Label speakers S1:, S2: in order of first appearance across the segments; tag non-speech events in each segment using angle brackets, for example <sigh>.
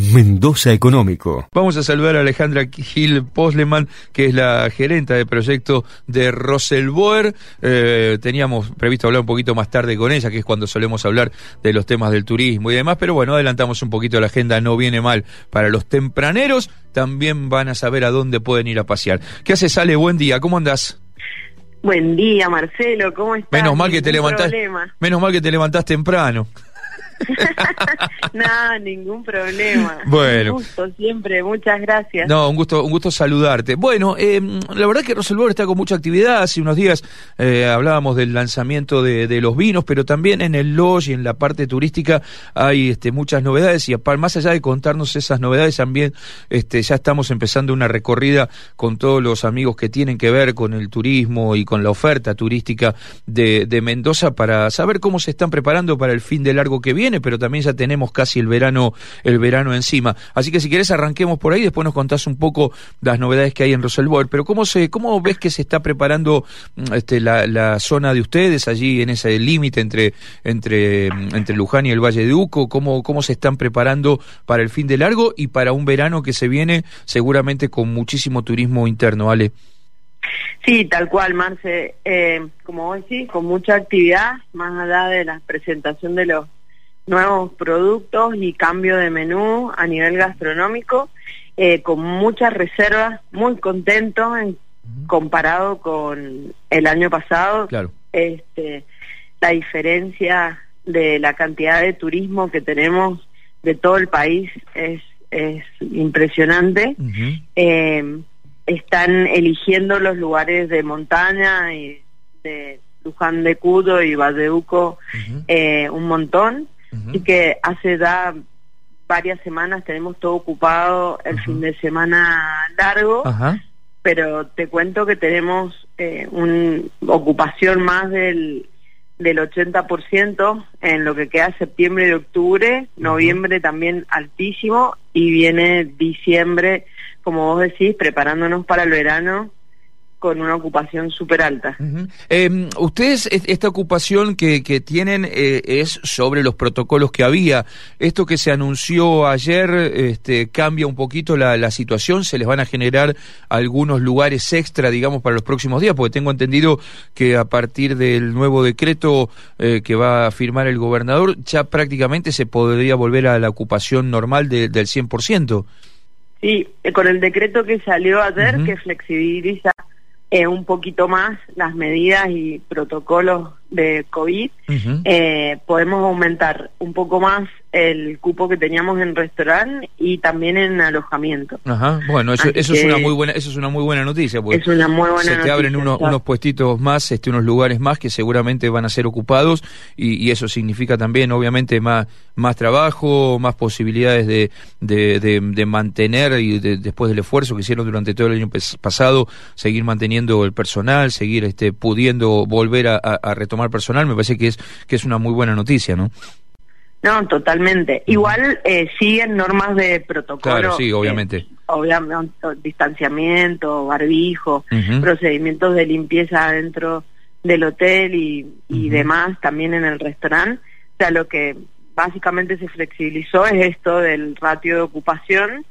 S1: Mendoza Económico.
S2: Vamos a saludar a Alejandra Gil Posleman, que es la gerenta de proyecto de Roselboer. Eh, teníamos previsto hablar un poquito más tarde con ella, que es cuando solemos hablar de los temas del turismo y demás, pero bueno, adelantamos un poquito la agenda, no viene mal para los tempraneros, también van a saber a dónde pueden ir a pasear. ¿Qué hace, Sale? Buen día, ¿cómo andás?
S3: Buen día, Marcelo, ¿cómo estás?
S2: Menos mal que te levantás, menos mal que te levantás temprano. <laughs>
S3: no, ningún problema. <laughs>
S2: Bueno.
S3: Un gusto siempre, muchas gracias.
S2: No, un gusto, un gusto saludarte. Bueno, eh, la verdad que Roselbor está con mucha actividad. Hace unos días eh, hablábamos del lanzamiento de, los vinos, pero también en el lodge y en la parte turística hay este, muchas novedades y más allá de contarnos esas novedades, también este, ya estamos empezando una recorrida con todos los amigos que tienen que ver con el turismo y con la oferta turística de, de Mendoza para saber cómo se están preparando para el fin de largo que viene pero también ya tenemos casi el verano, el verano encima. Así que si quieres arranquemos por ahí, después nos contás un poco las novedades que hay en Roselboer. Pero cómo se, cómo ves que se está preparando mm, este, la, zona de ustedes allí en ese límite entre, entre, mm, entre Luján y el Valle de Uco, cómo, cómo se están preparando para el fin de largo y para un verano que se viene seguramente con muchísimo turismo interno, ¿vale?
S3: Sí, tal cual, Marce. Eh, como vos decís, con mucha actividad, más allá de la presentación de los nuevos productos y cambio de menú a nivel gastronómico, eh, con muchas reservas, muy contentos en, comparado con el año pasado.
S2: Claro.
S3: Este, la diferencia de la cantidad de turismo que tenemos de todo el país es, es impresionante. Eh, están eligiendo los lugares de montaña y de Luján de Cudo y Valladeuco eh, un montón y que hace ya varias semanas tenemos todo ocupado el fin de semana largo, pero te cuento que tenemos eh, una ocupación más del del 80% en lo que queda septiembre y octubre, noviembre también altísimo y viene diciembre, como vos decís, preparándonos para el verano con una ocupación súper alta.
S2: Em, ustedes, esta ocupación que, que tienen eh, es sobre los protocolos que había. Esto que se anunció ayer este, cambia un poquito la, la, situación, se les van a generar algunos lugares extra, digamos, para los próximos días, porque tengo entendido que a partir del nuevo decreto eh, que va a firmar el gobernador, ya prácticamente se podría volver a la ocupación normal del 100%.
S3: Sí, eh, con el decreto que salió ayer, que flexibiliza eh, un poquito más las medidas y protocolos de COVID, eh, podemos aumentar un poco más el cupo que teníamos en restaurante y también en alojamiento.
S2: Ajá, bueno, eso, eso es una muy buena, eso es una muy buena noticia, porque
S3: es una muy buena
S2: se te abren unos, unos puestitos más, este, unos lugares más que seguramente van a ser ocupados y, eso significa también, obviamente, más, más trabajo, más posibilidades de, de, de, mantener y después del esfuerzo que hicieron durante todo el año pasado, seguir manteniendo el personal, seguir este, pudiendo volver a, a retomar personal, me parece que es, que es una muy buena noticia, ¿no?
S3: No, totalmente. Igual eh, siguen normas de protocolo.
S2: Claro, sí, obviamente.
S3: Eh, obviamente, distanciamiento, barbijo, procedimientos de limpieza dentro del hotel y, y demás, también en el restaurante. O sea, lo que básicamente se flexibilizó es esto del ratio de ocupación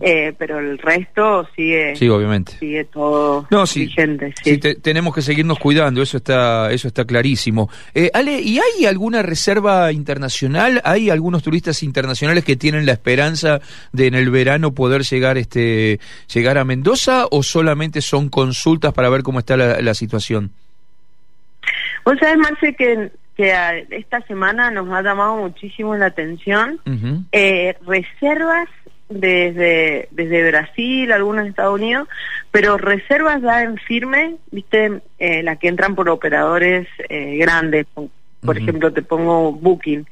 S3: eh, pero el resto sigue
S2: sí obviamente.
S3: sigue todo vigente
S2: sí, tenemos que seguirnos cuidando eso está eso está clarísimo. Eh, Ale y hay alguna reserva internacional hay algunos turistas internacionales que tienen la esperanza de en el verano poder llegar este llegar a Mendoza o solamente son consultas para ver cómo está la, situación
S3: vos sabés Marce que que esta semana nos ha llamado muchísimo la atención eh, reservas desde, desde Brasil, algunos de Estados Unidos, pero reservas ya en firme, viste, eh, las que entran por operadores eh, grandes, por ejemplo, te pongo Booking,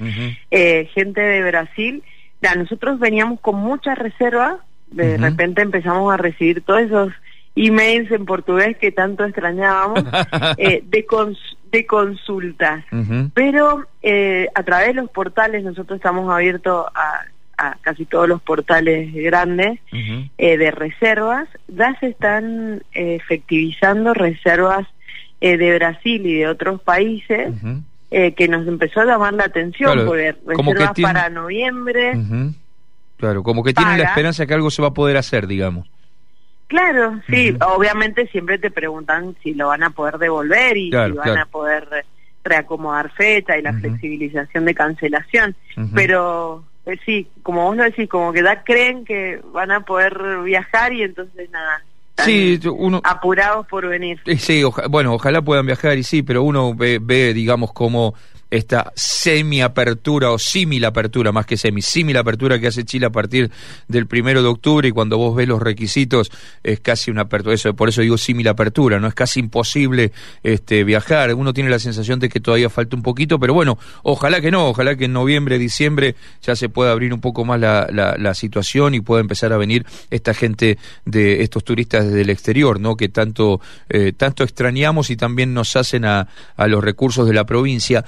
S3: eh, gente de Brasil, ya, nosotros veníamos con muchas reservas, de repente empezamos a recibir todos esos emails en portugués que tanto extrañábamos, <laughs> de, de consultas, pero a través de los portales nosotros estamos abiertos a casi todos los portales grandes eh, de reservas, ya se están eh, efectivizando reservas eh, de Brasil y de otros países que nos empezó a llamar la atención, porque reservas para noviembre.
S2: Claro, como que tienen la esperanza que algo se va a poder hacer, digamos.
S3: Claro, sí, obviamente siempre te preguntan si lo van a poder devolver y si van a poder reacomodar fecha y la flexibilización de cancelación, pero eh, sí, como vos lo decís, como que da creen que van a poder viajar y entonces nada,
S2: sí, uno,
S3: apurados por venir.
S2: Sí, bueno, ojalá puedan viajar y sí, pero uno ve, ve digamos, como esta semi-apertura o símil-apertura, más que semi, símil-apertura que hace Chile a partir del primero de octubre y cuando vos ves los requisitos es casi una apertura, eso, por eso digo símil-apertura, no es casi imposible este, viajar, uno tiene la sensación de que todavía falta un poquito, pero bueno, ojalá que no, ojalá que en noviembre, diciembre ya se pueda abrir un poco más la, la, situación y pueda empezar a venir esta gente de estos turistas desde el exterior, ¿no? Que tanto, eh, tanto extrañamos y también nos hacen a, a los recursos de la provincia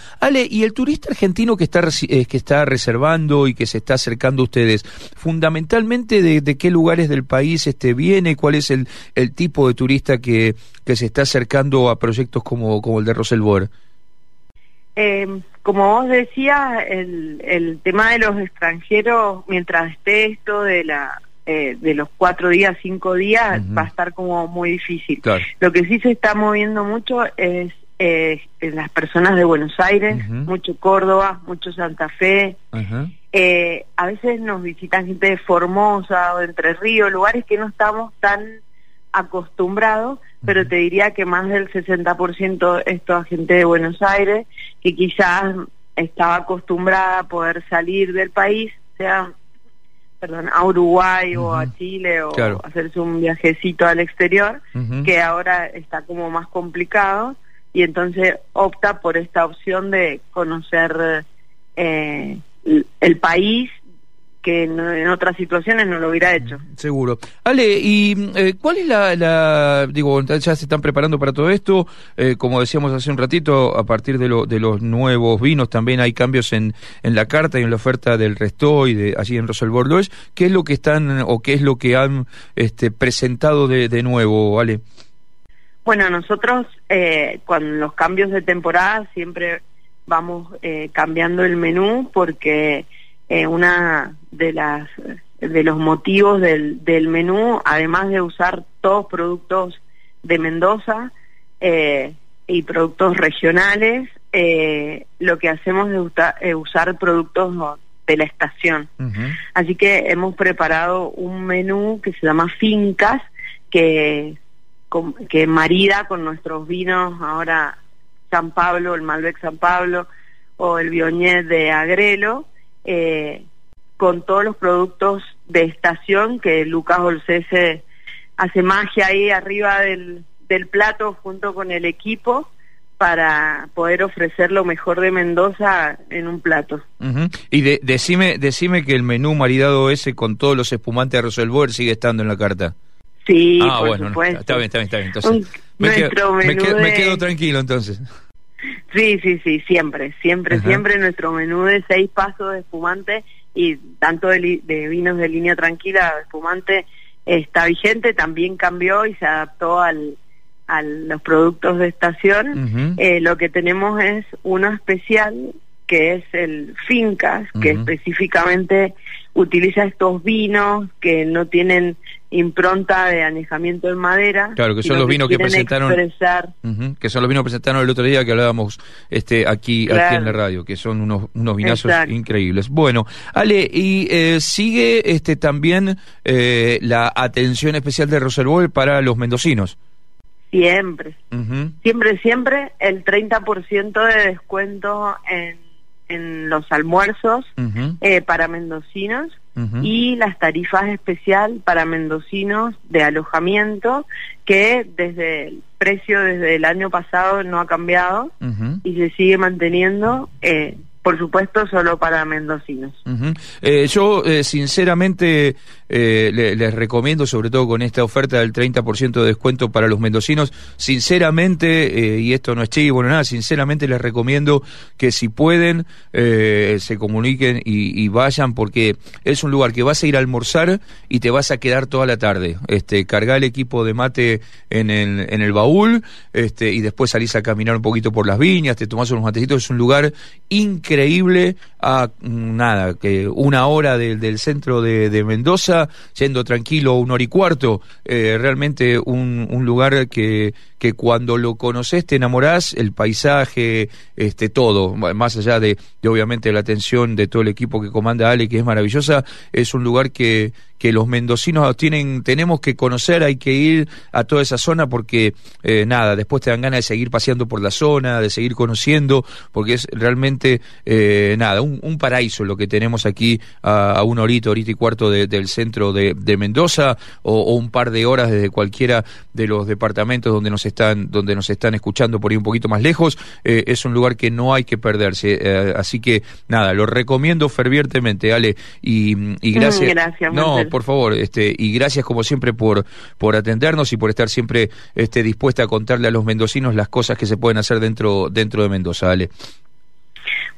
S2: y el turista argentino que está, eh, que está reservando y que se está acercando a ustedes, fundamentalmente de, qué lugares del país este, viene, cuál es el, el tipo de turista que, que se está acercando a proyectos como, como el de Roselbohr.
S3: Eh, como vos decías, el, el tema de los extranjeros, mientras esté esto de la eh, de los cuatro días, cinco días, va a estar como muy difícil. Lo que sí se está moviendo mucho es eh, las personas de Buenos Aires, mucho Córdoba, mucho Santa Fe. Eh, a veces nos visitan gente de Formosa o de Entre Ríos, lugares que no estamos tan acostumbrados, pero te diría que más del 60% es toda gente de Buenos Aires, que quizás estaba acostumbrada a poder salir del país, sea perdón, a Uruguay o a Chile o hacerse un viajecito al exterior, que ahora está como más complicado y entonces opta por esta opción de conocer eh, el país que en otras situaciones no lo hubiera hecho.
S2: Seguro. Ale, ¿y eh, cuál es la, digo, ya se están preparando para todo esto? Eh, como decíamos hace un ratito, a partir de, lo, de los nuevos vinos también hay cambios en, en la carta y en la oferta del resto y de allí en Bordeaux. ¿Qué es lo que están o qué es lo que han este, presentado de, de nuevo, Ale?
S3: Bueno, nosotros eh, con los cambios de temporada siempre vamos eh, cambiando el menú porque eh, una de las de los motivos del, del menú, además de usar todos productos de Mendoza eh, y productos regionales, eh, lo que hacemos es usar productos de la estación. Así que hemos preparado un menú que se llama Fincas, que que marida con nuestros vinos ahora San Pablo, el Malbec San Pablo o el Biognet de Agrelo, eh, con todos los productos de estación que Lucas Olcese hace magia ahí arriba del, del plato junto con el equipo para poder ofrecer lo mejor de Mendoza en un plato.
S2: Y de, decime, decime que el menú maridado ese con todos los espumantes de Roselboer sigue estando en la carta.
S3: Sí, ah, por bueno, supuesto.
S2: está bien, está bien, está bien. Entonces, me, quedo, me, quedo, tranquilo entonces.
S3: Sí, sí, sí, siempre, siempre, siempre nuestro menú de seis pasos de espumante y tanto de, vinos de línea tranquila, espumante, está vigente, también cambió y se adaptó al, a los productos de estación. eh, lo que tenemos es uno especial que es el Fincas, que específicamente utiliza estos vinos que no tienen impronta de anejamiento en madera.
S2: Claro, que son los vinos que, presentaron. que son los vinos que presentaron el otro día que hablábamos este aquí, aquí en la radio, que son unos, unos vinazos increíbles. Bueno, Ale, y eh, sigue este también eh, la atención especial de Roserboel para los mendocinos.
S3: Siempre, siempre, siempre el 30% de descuento en en los almuerzos eh, para mendocinos y las tarifas especial para mendocinos de alojamiento que desde el precio desde el año pasado no ha cambiado y se sigue manteniendo eh, por supuesto solo para mendocinos.
S2: Eh, yo eh, sinceramente eh, les recomiendo, sobre todo con esta oferta del 30% de descuento para los mendocinos, sinceramente, y esto no es chivo, bueno, nada, sinceramente les recomiendo que si pueden se comuniquen y, vayan porque es un lugar que vas a ir a almorzar y te vas a quedar toda la tarde. Este, cargar el equipo de mate en el, en el baúl este, y después salís a caminar un poquito por las viñas, te tomás unos matecitos, es un lugar increíble a mm, nada, que una hora del centro de, Mendoza, yendo tranquilo una hora y cuarto, eh, realmente un, un lugar que, que cuando lo conoces te enamorás, el paisaje, este todo, más allá de, de obviamente la atención de todo el equipo que comanda Ale, que es maravillosa, es un lugar que, que los mendocinos tienen, tenemos que conocer, hay que ir a toda esa zona porque eh, nada, después te dan ganas de seguir paseando por la zona, de seguir conociendo, porque es realmente eh, nada, un, paraíso lo que tenemos aquí a, a una horita, horita y cuarto del centro de, Mendoza, o, un par de horas desde cualquiera de los departamentos donde nos están, donde nos están escuchando por ahí un poquito más lejos, eh, es un lugar que no hay que perderse. así que nada, lo recomiendo fervientemente, Ale, y, y gracias.
S3: gracias
S2: no, por favor, este, y gracias como siempre por, por atendernos y por estar siempre este, dispuesta a contarle a los mendocinos las cosas que se pueden hacer dentro, dentro de Mendoza, Ale.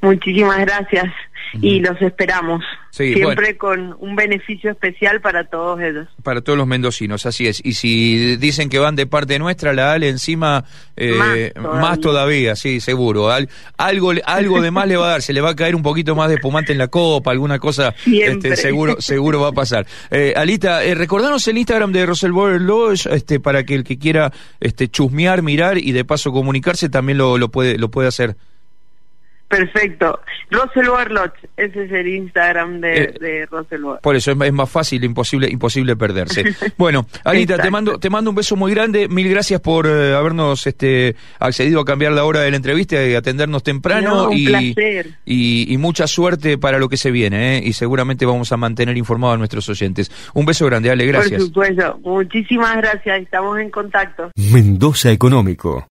S3: Muchísimas gracias y los esperamos. Siempre con un beneficio especial para todos ellos.
S2: Para todos los mendocinos, así es. Y si dicen que van de parte nuestra, la Ale encima eh, más, todavía. sí, seguro. algo, algo de más le va a dar, se le va a caer un poquito más de espumante en la copa, alguna cosa este, seguro, seguro va a pasar. Eh, Alita, eh, recordanos el Instagram de Roselboer Lodge este, para que el que quiera este, chusmear, mirar y de paso comunicarse también lo, lo, puede, lo puede hacer.
S3: Perfecto. Russell ese es el Instagram de, eh, de
S2: Por eso es, más fácil, imposible, imposible perderse. <laughs> bueno, Anita, te mando, te mando un beso muy grande. Mil gracias por eh, habernos este, accedido a cambiar la hora de la entrevista y atendernos temprano.
S3: y,
S2: Y, mucha suerte para lo que se viene, ¿eh? y seguramente vamos a mantener informados a nuestros oyentes. Un beso grande, Ale, gracias.
S3: Por supuesto. Muchísimas gracias. Estamos en contacto.
S1: Mendoza Económico.